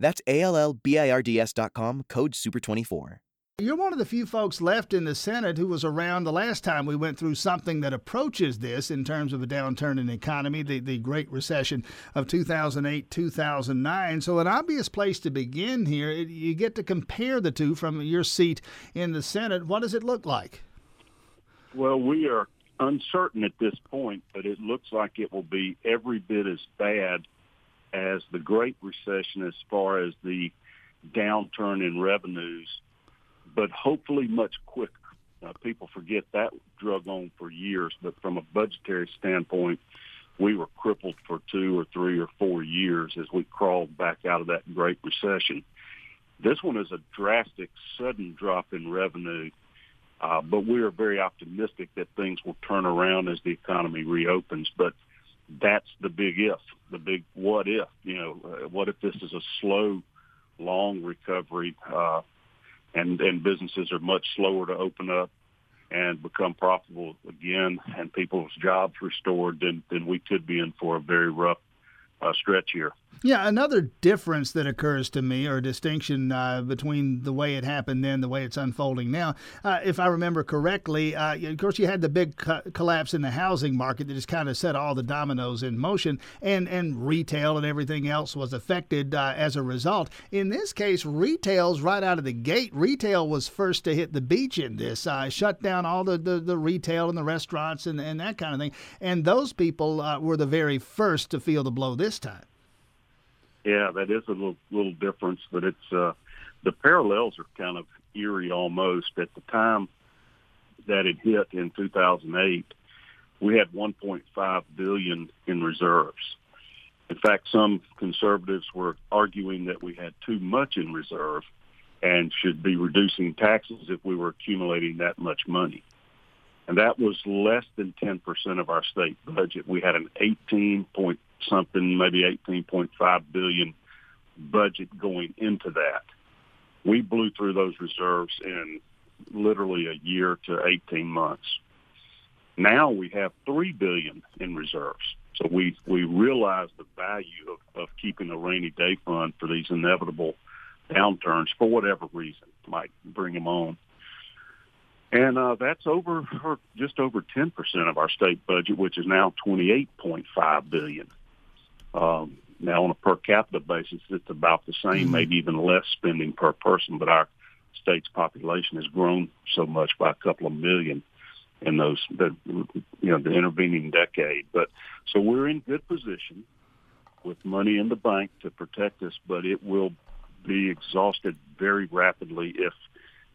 That's A L L B I R D S.com, code SUPER24. You're one of the few folks left in the Senate who was around the last time we went through something that approaches this in terms of a downturn in the economy, the, the Great Recession of 2008 2009. So, an obvious place to begin here, you get to compare the two from your seat in the Senate. What does it look like? Well, we are uncertain at this point, but it looks like it will be every bit as bad as the Great Recession as far as the downturn in revenues, but hopefully much quicker. Uh, people forget that drug on for years, but from a budgetary standpoint, we were crippled for two or three or four years as we crawled back out of that Great Recession. This one is a drastic, sudden drop in revenue, uh, but we are very optimistic that things will turn around as the economy reopens. But that's the big if, the big what if. You know, uh, what if this is a slow, long recovery, uh, and and businesses are much slower to open up and become profitable again, and people's jobs restored, then then we could be in for a very rough uh, stretch here. Yeah, another difference that occurs to me, or distinction uh, between the way it happened then, the way it's unfolding now, uh, if I remember correctly, uh, of course, you had the big co- collapse in the housing market that just kind of set all the dominoes in motion, and, and retail and everything else was affected uh, as a result. In this case, retail's right out of the gate. Retail was first to hit the beach in this, uh, shut down all the, the, the, retail and the restaurants and, and that kind of thing. And those people uh, were the very first to feel the blow this time. Yeah, that is a little little difference, but it's uh, the parallels are kind of eerie almost. At the time that it hit in 2008, we had 1.5 billion in reserves. In fact, some conservatives were arguing that we had too much in reserve and should be reducing taxes if we were accumulating that much money. And that was less than 10% of our state budget. We had an 18 point something, maybe 18.5 billion budget going into that. We blew through those reserves in literally a year to 18 months. Now we have three billion in reserves. So we we realize the value of, of keeping a rainy day fund for these inevitable downturns for whatever reason might bring them on. And uh, that's over just over 10% of our state budget, which is now 28.5 billion. Um, now, on a per capita basis, it's about the same, mm-hmm. maybe even less spending per person. But our state's population has grown so much by a couple of million in those, the, you know, the intervening decade. But so we're in good position with money in the bank to protect us, but it will be exhausted very rapidly if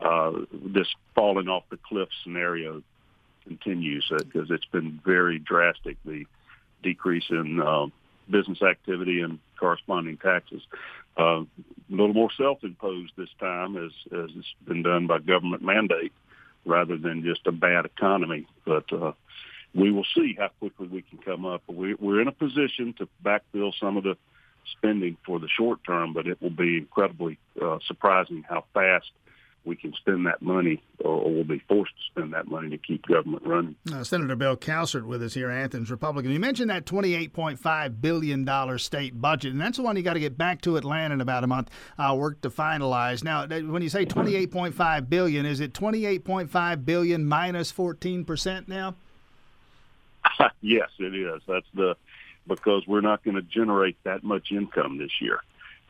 uh, this falling off the cliff scenario continues because uh, it's been very drastic. The decrease in uh, business activity and corresponding taxes. Uh, a little more self-imposed this time, as, as it's been done by government mandate, rather than just a bad economy. But uh, we will see how quickly we can come up. We, we're in a position to backfill some of the spending for the short term, but it will be incredibly uh, surprising how fast we can spend that money or, we'll be forced to spend that money to keep government running. Uh, Senator Bill Cowsert with us here, Athens Republican. You mentioned that $28.5 billion state budget, and that's the one you got to get back to Atlanta in about a month, uh, work to finalize. Now, when you say 28.5 billion, is it $28.5 billion minus 14% now? yes, it is. That's the because we're not going to generate that much income this year.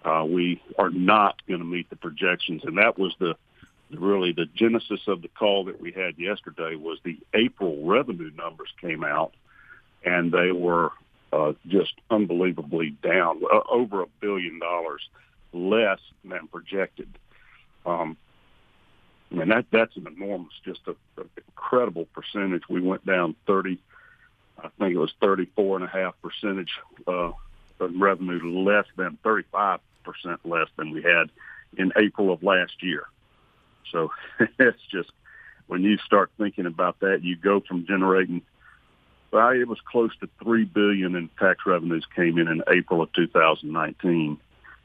Uh, we are not going to meet the projections, and that was the really the genesis of the call that we had yesterday was the April revenue numbers came out, and they were uh, just unbelievably down, uh, over a billion dollars less than projected. Um, I mean that that's an enormous, just a, a incredible percentage. We went down thirty, I think it was thirty-four and a half percentage uh, of revenue, less than thirty-five percent less than we had in April of last year. So it's just when you start thinking about that, you go from generating well, it was close to three billion in tax revenues came in in April of 2019,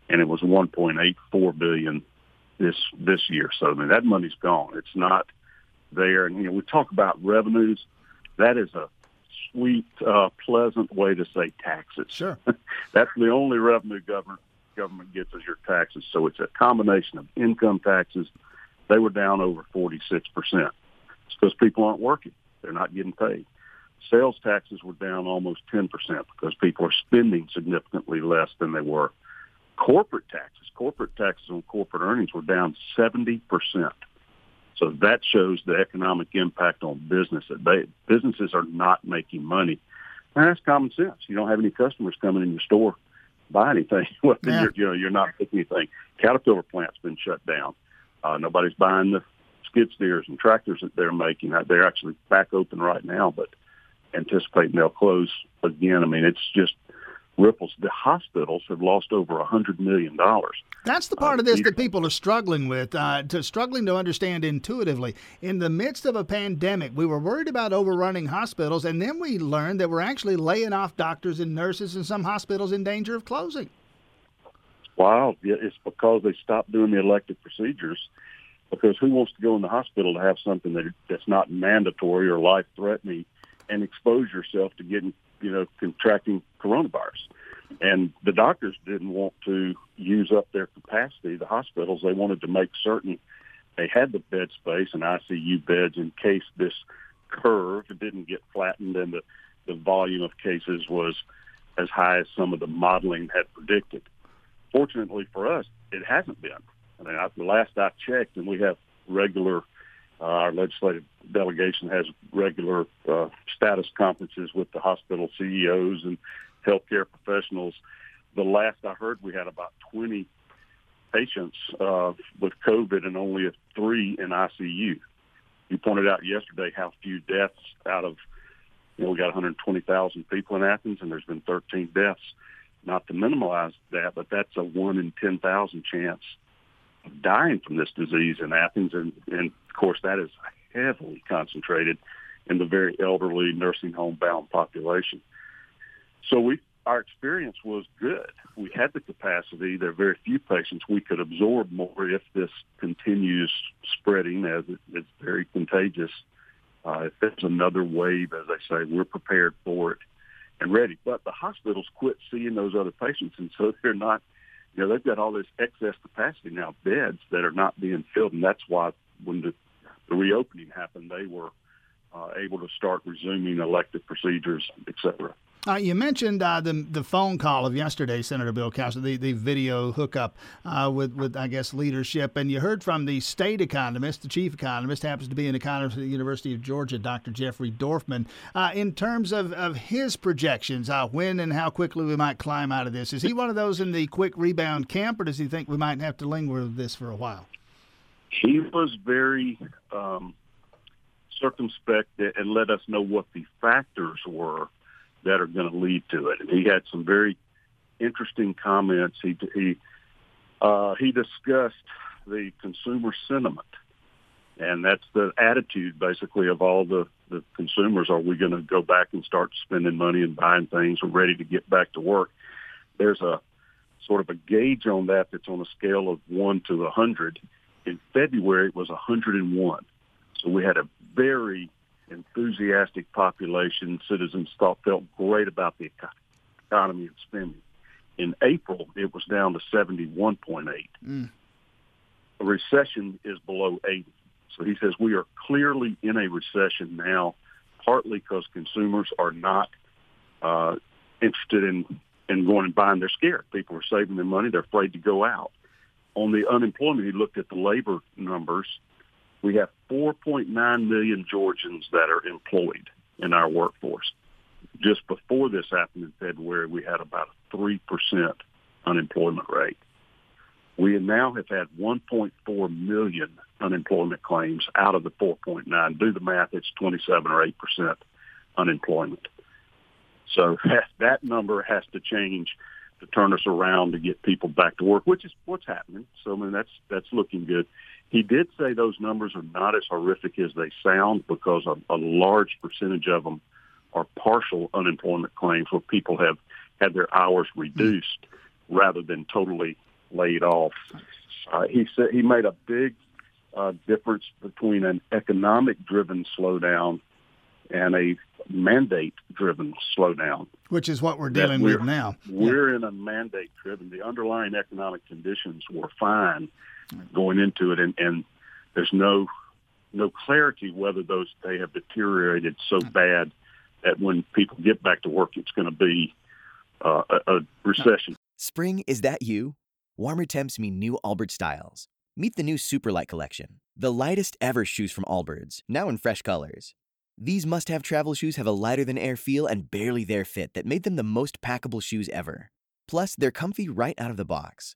and it was 1.84 billion this this year. So I mean that money's gone. It's not there. And you know we talk about revenues. That is a sweet, uh, pleasant way to say taxes. Sure. That's the only revenue government government gets is your taxes. So it's a combination of income taxes. They were down over 46 percent. It's because people aren't working. They're not getting paid. Sales taxes were down almost 10% because people are spending significantly less than they were. Corporate taxes, corporate taxes on corporate earnings were down 70%. So that shows the economic impact on business. They, businesses are not making money. And that's common sense. You don't have any customers coming in your store buy anything. well, yeah. you're, you know, you're not making anything. Caterpillar plant's been shut down. Uh, nobody's buying the skid steers and tractors that they're making. They're actually back open right now, but anticipating they'll close again. I mean, it's just ripples. The hospitals have lost over a hundred million dollars. That's the part uh, of this that people are struggling with, uh, to struggling to understand intuitively. In the midst of a pandemic, we were worried about overrunning hospitals, and then we learned that we're actually laying off doctors and nurses, and some hospitals in danger of closing. Wow, it's because they stopped doing the elective procedures. Because who wants to go in the hospital to have something that that's not mandatory or life threatening and expose yourself to getting, you know, contracting coronavirus. And the doctors didn't want to use up their capacity. The hospitals, they wanted to make certain they had the bed space and ICU beds in case this curve didn't get flattened and the, the volume of cases was as high as some of the modeling had predicted. Fortunately for us, it hasn't been. I mean, I, the last I checked, and we have regular uh, our legislative delegation has regular uh, status conferences with the hospital CEOs and healthcare professionals. The last I heard, we had about 20 patients uh, with COVID and only three in ICU. You pointed out yesterday how few deaths out of, you know, we got 120,000 people in Athens and there's been 13 deaths. Not to minimize that, but that's a one in 10,000 chance of dying from this disease in Athens. And, and of course, that is heavily concentrated in the very elderly nursing home bound population. So we our experience was good. We had the capacity. There are very few patients we could absorb more if this continues spreading, as it, it's very contagious. Uh, if there's another wave, as I say, we're prepared for it and ready. But the hospitals quit seeing those other patients, and so they're not. You know, they've got all this excess capacity now, beds that are not being filled, and that's why when the the reopening happened, they were uh, able to start resuming elective procedures, et cetera. Uh, you mentioned uh, the the phone call of yesterday, Senator Bill Cowsert, the, the video hookup uh, with with I guess leadership, and you heard from the state economist, the chief economist, happens to be an economist at the University of Georgia, Dr. Jeffrey Dorfman. Uh, in terms of, of his projections, uh, when and how quickly we might climb out of this, is he one of those in the quick rebound camp, or does he think we might have to linger with this for a while? he was very um, circumspect and let us know what the factors were that are going to lead to it. And he had some very interesting comments. He he uh, he discussed the consumer sentiment, and that's the attitude basically of all the the consumers. Are we going to go back and start spending money and buying things? We're ready to get back to work. There's a sort of a gauge on that that's on a scale of one to a hundred in February it was 101. So we had a very enthusiastic population. Citizens thought felt great about the economy and spending. In April, it was down to 71.8. Mm. A recession is below 80. So he says we are clearly in a recession now, partly because consumers are not uh, interested in in going and buying. They're scared. People are saving their money. They're afraid to go out on the unemployment, he looked at the labor numbers. We have 4.9 million Georgians that are employed in our workforce. Just before this happened in February, we had about a 3% unemployment rate. We now have had 1.4 million unemployment claims out of the 4.9. Do the math, it's 27 or 8% unemployment. So that, that number has to change to turn us around to get people back to work, which is what's happening. So I mean that's that's looking good. He did say those numbers are not as horrific as they sound because a, a large percentage of them are partial unemployment claims where people have had their hours reduced mm-hmm. rather than totally laid off. Uh, he said he made a big uh, difference between an economic-driven slowdown and a mandate-driven slowdown, which is what we're dealing we're, with now. We're yeah. in a mandate-driven. The underlying economic conditions were fine going into it, and, and there's no no clarity whether those they have deteriorated so mm. bad that when people get back to work, it's going to be uh, a, a recession. Spring is that you? Warmer temps mean new Allbirds styles. Meet the new Superlight collection, the lightest ever shoes from Allbirds, now in fresh colors. These must-have travel shoes have a lighter-than-air feel and barely there fit that made them the most packable shoes ever. Plus, they're comfy right out of the box.